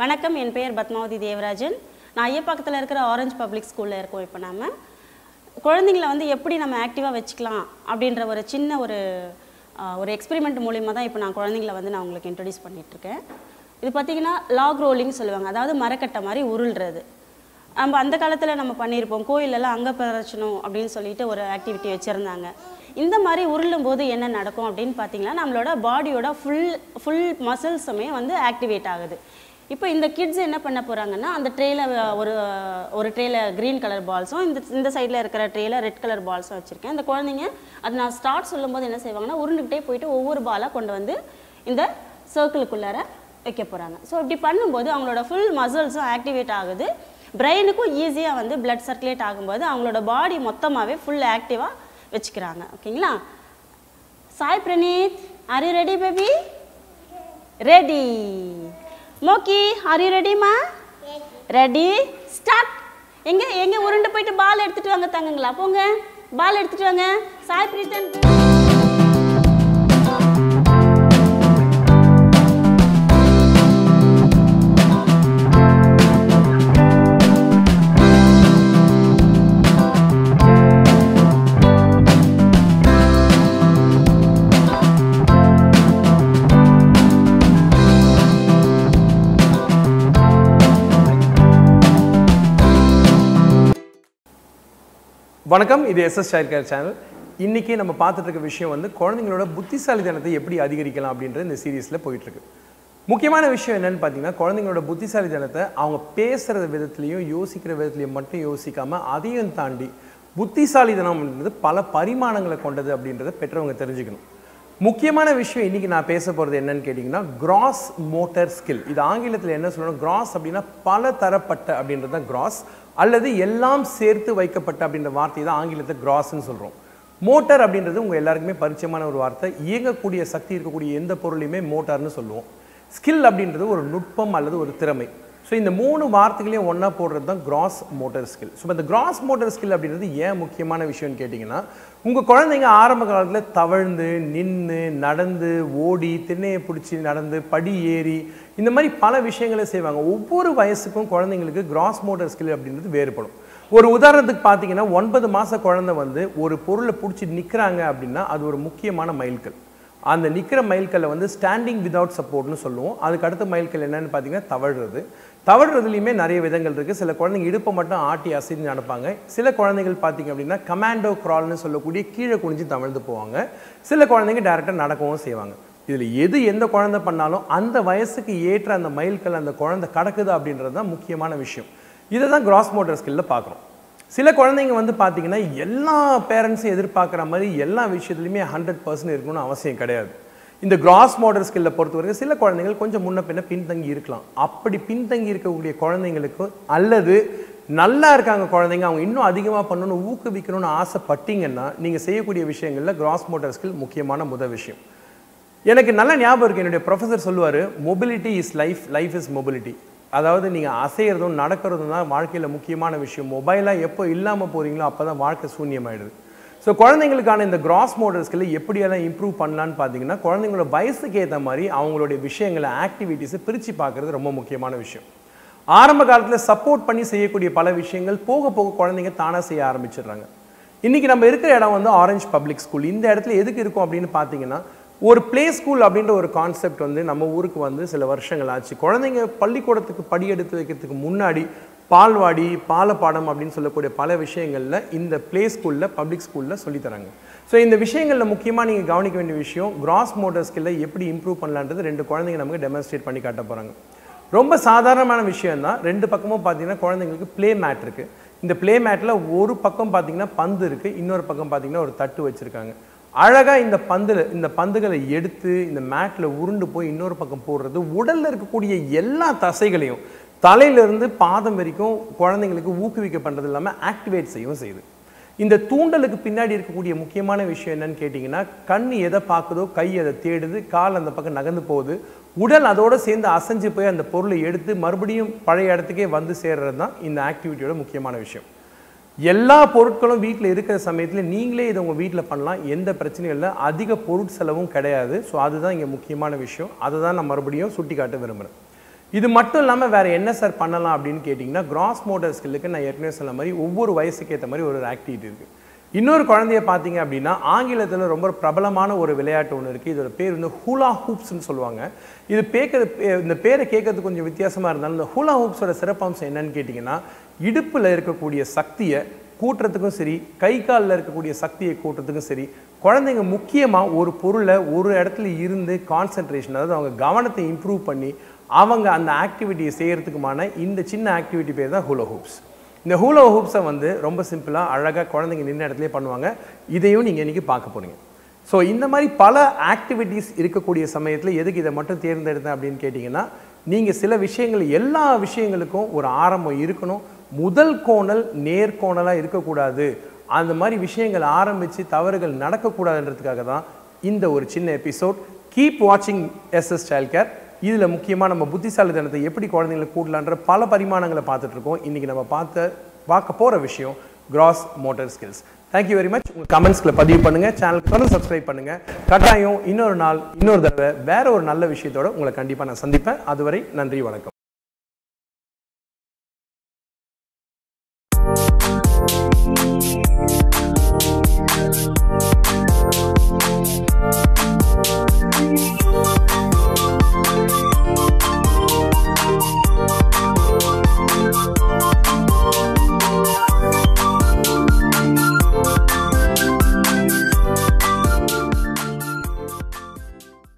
வணக்கம் என் பெயர் பத்மாவதி தேவராஜன். நான் ஐயப்பாக்கத்தில் இருக்கிற ஆரஞ்சு பப்ளிக் ஸ்கூலில் இருக்கோம் இப்போ நாம். குழந்தைங்கள வந்து எப்படி நம்ம ஆக்டிவாக வச்சுக்கலாம் அப்படின்ற ஒரு சின்ன ஒரு ஒரு எக்ஸ்பெரிமெண்ட் மூலிமா தான் இப்போ நான் குழந்தைங்கள வந்து நான் உங்களுக்கு இன்ட்ரடியூஸ் பண்ணிகிட்ருக்கேன் இது பார்த்தீங்கன்னா லாக் ரோலிங் சொல்லுவாங்க. அதாவது மரக்கட்டை மாதிரி உருள்றது. நம்ம அந்த காலத்தில் நம்ம பண்ணியிருப்போம். கோயிலெல்லாம் அங்கே பிரச்சனும் அப்படின்னு சொல்லிட்டு ஒரு ஆக்டிவிட்டி வச்சுருந்தாங்க. இந்த மாதிரி உருளும் போது என்ன நடக்கும் அப்படின்னு பார்த்தீங்கன்னா நம்மளோட பாடியோட ஃபுல் ஃபுல் மசில்ஸுமே வந்து ஆக்டிவேட் ஆகுது. இப்போ இந்த கிட்ஸ் என்ன பண்ண போகிறாங்கன்னா அந்த ட்ரேல ஒரு ஒரு ட்ரேல க்ரீன் கலர் பால்ஸும் இந்த இந்த சைடில் இருக்கிற ட்ரேயில் ரெட் கலர் பால்ஸும் வச்சுருக்கேன். இந்த குழந்தைங்க அது நான் ஸ்டார்ட் சொல்லும்போது என்ன செய்வாங்கன்னா உருண்டுக்கிட்டே போயிட்டு ஒவ்வொரு பாலாக கொண்டு வந்து இந்த சர்க்கிளுக்குள்ளார வைக்க போகிறாங்க ஸோ இப்படி பண்ணும்போது அவங்களோட ஃபுல் மசில்ஸும் ஆக்டிவேட் ஆகுது. பிரெயினுக்கும் ஈஸியாக வந்து பிளட் சர்க்குலேட் ஆகும்போது அவங்களோட பாடி மொத்தமாகவே ஃபுல் ஆக்டிவாக வச்சுக்கிறாங்க. ஓகேங்களா Sai Praneeth are you ready baby ready Mokki are you ரெடிமா ready start எங்க எங்க உருண்டு போயிட்டு பால் எடுத்துட்டு வாங்க தங்கங்களா? போங்க. பால் எடுத்துட்டு வாங்க. சாய் பிரீத்தன். வணக்கம் இது எஸ்எஸ் சைல்ட் சேனல் இன்றைக்கி நம்ம பார்த்துட்டு இருக்க விஷயம் வந்து குழந்தைங்களோட புத்திசாலித்தனத்தை எப்படி அதிகரிக்கலாம் அப்படின்ற இந்த சீரீஸில் போயிட்டுருக்கு. முக்கியமான விஷயம் என்னென்னு பார்த்தீங்கன்னா குழந்தைங்களோட புத்திசாலித்தனத்தை அவங்க பேசுகிற விதத்துலையும் யோசிக்கிற விதத்துலையும் மட்டும் யோசிக்காமல் அதையும் தாண்டி புத்திசாலித்தனம்ன்றது பல பரிமாணங்களை கொண்டது அப்படின்றத பெற்றவங்க தெரிஞ்சுக்கணும். முக்கியமான விஷயம் இன்னைக்கு நான் பேச போகிறது என்னன்னு கேட்டிங்கன்னா கிராஸ் மோட்டர் ஸ்கில் இது ஆங்கிலத்தில் என்ன சொல்லணும்? கிராஸ் அப்படின்னா பல தரப்பட்ட அப்படின்றது தான் கிராஸ் அல்லது எல்லாம் சேர்த்து வைக்கப்பட்ட அப்படின்ற வார்த்தை தான் ஆங்கிலத்தை கிராஸ்ன்னு சொல்கிறோம் மோட்டார் அப்படின்றது உங்கள் எல்லாருக்குமே பரிச்சயமான ஒரு வார்த்தை. இயங்கக்கூடிய சக்தி இருக்கக்கூடிய எந்த பொருளையுமே மோட்டார்னு சொல்லுவோம். ஸ்கில் அப்படின்றது ஒரு நுட்பம் அல்லது ஒரு திறமை. ஸோ இந்த மூணு வார்த்தைகளையும் ஒன்றா போடுறது தான் கிராஸ் மோட்டர் ஸ்கில் ஸோ இந்த கிராஸ் மோட்டர் ஸ்கில் அப்படின்றது ஏன் முக்கியமான விஷயம்னு கேட்டிங்கன்னா உங்கள் குழந்தைங்க ஆரம்ப காலத்தில் தவழ்ந்து நின்று நடந்து ஓடி திண்ணையை பிடிச்சி நடந்து படி ஏறி இந்த மாதிரி பல விஷயங்களை செய்வாங்க. ஒவ்வொரு வயசுக்கும் குழந்தைங்களுக்கு கிராஸ் மோட்டர் ஸ்கில் அப்படின்றது வேறுபடும். ஒரு உதாரணத்துக்கு பார்த்தீங்கன்னா ஒன்பது மாத குழந்தை வந்து ஒரு பொருளை பிடிச்சி நிற்கிறாங்க அப்படின்னா அது ஒரு முக்கியமான மைல்கல். அந்த நிற்கிற மைல்கல்லை வந்து ஸ்டாண்டிங் விதவுட் சப்போர்ட்னு சொல்லுவோம். அதுக்கு அடுத்த மைல்கல் என்னன்னு பார்த்தீங்கன்னா தவழ்றது. தவழ்றதுலையுமே நிறைய விதங்கள் இருக்குது சில குழந்தைங்க இடுப்பை மட்டும் ஆட்டி அசைஞ்சு நடப்பாங்க. சில குழந்தைகள் பார்த்தீங்க அப்படின்னா கமாண்டோ க்ரால்னு சொல்லக்கூடிய கீழே குனிஞ்சு தவழ்ந்து போவாங்க. சில குழந்தைங்க டேரெக்டாக நடக்கவும் செய்வாங்க. இதில் எது எந்த குழந்தை பண்ணாலும் அந்த வயசுக்கு ஏற்ற அந்த மைல்கல் அந்த குழந்தை கடக்குது அப்படின்றது தான் முக்கியமான விஷயம். இதை தான் கிராஸ் மோட்டர் ஸ்கில்ல பார்க்குறோம். சில குழந்தைங்க வந்து பார்த்தீங்கன்னா எல்லா பேரண்ட்ஸும் எதிர்பார்க்குற மாதிரி எல்லா விஷயத்துலையுமே ஹண்ட்ரட் பர்சன்ட் இருக்கணும்னு அவசியம் கிடையாது. இந்த கிராஸ் மோட்டர் ஸ்கில்லை பொறுத்தவரைக்கும் சில குழந்தைகள் கொஞ்சம் முன்ன பின்ன பின்தங்கி இருக்கலாம். அப்படி பின்தங்கி இருக்கக்கூடிய குழந்தைங்களுக்கு அல்லது நல்லா இருக்காங்க குழந்தைங்க அவங்க இன்னும் அதிகமாக பண்ணணும்னு ஊக்குவிக்கணும்னு ஆசைப்பட்டீங்கன்னா நீங்கள் செய்யக்கூடிய விஷயங்களில் கிராஸ் மோட்டர் ஸ்கில் முக்கியமான முதல் விஷயம். எனக்கு நல்ல ஞாபகம் இருக்குது என்னுடைய ப்ரொஃபசர் சொல்லுவார் mobility is life life is mobility அதாவது நீங்கள் அசைகிறதும் நடக்கிறதும் தான் வாழ்க்கையில் முக்கியமான விஷயம். மொபைலாக எப்போ இல்லாமல் போகிறீங்களோ அப்போ தான் வாழ்க்கை சூன்யமாயிடுது. ஸோ குழந்தைங்களுக்கான இந்த கிராஸ் மோட்டர் ஸ்கில்லை எப்படியெல்லாம் இம்ப்ரூவ் பண்ணலான்னு பார்த்தீங்கன்னா குழந்தைங்களோட வயசுக்கு ஏற்ற மாதிரி அவங்களுடைய விஷயங்களை ஆக்டிவிட்டீஸை பிரித்து பார்க்குறது ரொம்ப முக்கியமான விஷயம். ஆரம்ப காலத்தில் சப்போர்ட் பண்ணி செய்யக்கூடிய பல விஷயங்கள் போக போக குழந்தைங்க தானாக செய்ய ஆரம்பிச்சிடுறாங்க. இன்றைக்கி நம்ம இருக்கிற இடம் வந்து ஆரஞ்சு பப்ளிக் ஸ்கூல் இந்த இடத்துல எதுக்கு இருக்கும் அப்படின்னு பார்த்தீங்கன்னா ஒரு ப்ளே ஸ்கூல் அப்படின்ற ஒரு கான்செப்ட் வந்து நம்ம ஊருக்கு வந்து சில வருஷங்கள் ஆச்சு. குழந்தைங்க பள்ளிக்கூடத்துக்கு படி எடுத்து வைக்கிறதுக்கு முன்னாடி பால்வாடி பாலப்பாடம் அப்படின்னு சொல்லக்கூடிய பல விஷயங்களில் இந்த ப்ளே ஸ்கூலில் பப்ளிக் ஸ்கூலில் சொல்லித்தராங்க ஸோ இந்த விஷயங்களில் முக்கியமாக நீங்கள் கவனிக்க வேண்டிய விஷயம் கிராஸ் மோட்டர் ஸ்கில்லை எப்படி இம்ப்ரூவ் பண்ணலான்றது ரெண்டு குழந்தைங்க நமக்கு டெமான்ஸ்ட்ரேட் பண்ணி காட்ட போகிறாங்க ரொம்ப சாதாரணமான விஷயம் தான் ரெண்டு பக்கமும் பார்த்தீங்கன்னா குழந்தைங்களுக்கு ப்ளே மேட் இருக்குது இந்த ப்ளே மேட்டில் ஒரு பக்கம் பார்த்தீங்கன்னா பந்து இருக்குது இன்னொரு பக்கம் பார்த்தீங்கன்னா ஒரு தட்டு வச்சுருக்காங்க. அழகாக இந்த பந்தில் இந்த பந்துகளை எடுத்து இந்த மேட்டில் உருண்டு போய் இன்னொரு பக்கம் போடுறது உடலில் இருக்கக்கூடிய எல்லா தசைகளையும் தலையிலிருந்து பாதம் வரைக்கும் குழந்தைங்களுக்கு ஊக்குவிக்க பண்ணுறது இல்லாமல் ஆக்டிவேட் செய்யவும் செய்யுது. இந்த தூண்டலுக்கு பின்னாடி இருக்கக்கூடிய முக்கியமான விஷயம் என்னன்னு கேட்டிங்கன்னா கண் எதை பார்க்குதோ கை அதை தேடுது கால் அந்த பக்கம் நகர்ந்து போகுது. உடல் அதோடு சேர்ந்து அசைஞ்சு போய் அந்த பொருளை எடுத்து மறுபடியும் பழைய இடத்துக்கே வந்து சேர்றது தான் இந்த ஆக்டிவிட்டியோட முக்கியமான விஷயம். எல்லா பொருட்களும் வீட்டில் இருக்கிற சமயத்தில் நீங்களே இதை உங்கள் வீட்டில் பண்ணலாம். எந்த பிரச்சனையும் இல்லை. அதிக பொருட்செலவும் கிடையாது. ஸோ அதுதான் இங்கே முக்கியமான விஷயம். அதை தான் நான் மறுபடியும் சுட்டி காட்ட விரும்புகிறேன் இது மட்டும் இல்லாமல் வேறு என்ன சார் பண்ணலாம் அப்படின்னு கேட்டிங்கன்னா கிராஸ் மோட்டர் ஸ்கில்லுக்கு நான் ஏற்கனவே சொன்ன மாதிரி ஒவ்வொரு வயசுக்கு ஏற்ற மாதிரி ஒரு ஆக்டிவிட்டி இருக்குது இன்னொரு குழந்தைய பார்த்தீங்க அப்படின்னா ஆங்கிலத்தில் ரொம்ப பிரபலமான ஒரு விளையாட்டு ஒன்று இருக்குது இதோட பேர் வந்து ஹூலா ஹூப்ஸ்னு சொல்லுவாங்க. இது பேக்கிறது இந்த பேரை கேட்கறது கொஞ்சம் வித்தியாசமாக இருந்தாலும் இந்த ஹூலா ஹூப்ஸோட சிறப்பம்சம் என்னன்னு கேட்டிங்கன்னா இடுப்பில் இருக்கக்கூடிய சக்தியை கூட்டுறதுக்கும் சரி கை காலில் இருக்கக்கூடிய சக்தியை கூட்டுறதுக்கும் சரி குழந்தைங்க முக்கியமாக ஒரு பொருளை ஒரு இடத்துல இருந்து கான்சென்ட்ரேஷன் அதாவது அவங்க கவனத்தை இம்ப்ரூவ் பண்ணி அவங்க அந்த ஆக்டிவிட்டியை செய்கிறதுக்குமான இந்த சின்ன ஆக்டிவிட்டி பேர் தான் ஹூலோ ஹூப்ஸ் இந்த ஹூலோ ஹூப்ஸை வந்து ரொம்ப சிம்பிளாக அழகாக குழந்தைங்க நின்ற இடத்துலேயே பண்ணுவாங்க. இதையும் நீங்கள் இன்றைக்கி பார்க்க போறீங்க. ஸோ இந்த மாதிரி பல ஆக்டிவிட்டீஸ் இருக்கக்கூடிய சமயத்தில் எதுக்கு இதை மட்டும் தேர்ந்தெடுத்தேன் அப்படின்னு கேட்டிங்கன்னா நீங்கள் சில விஷயங்கள் எல்லா விஷயங்களுக்கும் ஒரு ஆரம்பம் இருக்கணும். முதல் கோணல் நேர்கோணலாக இருக்கக்கூடாது. அந்த மாதிரி விஷயங்கள் ஆரம்பித்து தவறுகள் நடக்கக்கூடாதுன்றதுக்காக தான் இந்த ஒரு சின்ன எபிசோட் கீப் வாட்சிங் எஸ்எஸ் சைல்ட் கேர் இதில் முக்கியமாக நம்ம புத்திசாலித்தனத்தை எப்படி குழந்தைங்களை கூடலான்ற பல பரிமாணங்களை பார்த்துட்ருக்கோம். இன்றைக்கி நம்ம பார்த்த பார்க்க போகிற விஷயம் gross motor skills thank you very much உங்கள் கமெண்ட்ஸில் பதிவு பண்ணுங்கள் சேனலுக்கு தொடர்ந்து சப்ஸ்கிரைப் பண்ணுங்கள் கட்டாயம் இன்னொரு நாள் இன்னொரு தடவை வேறு ஒரு நல்ல விஷயத்தோட உங்களை கண்டிப்பாக நான் சந்திப்பேன். அதுவரை நன்றி வணக்கம்.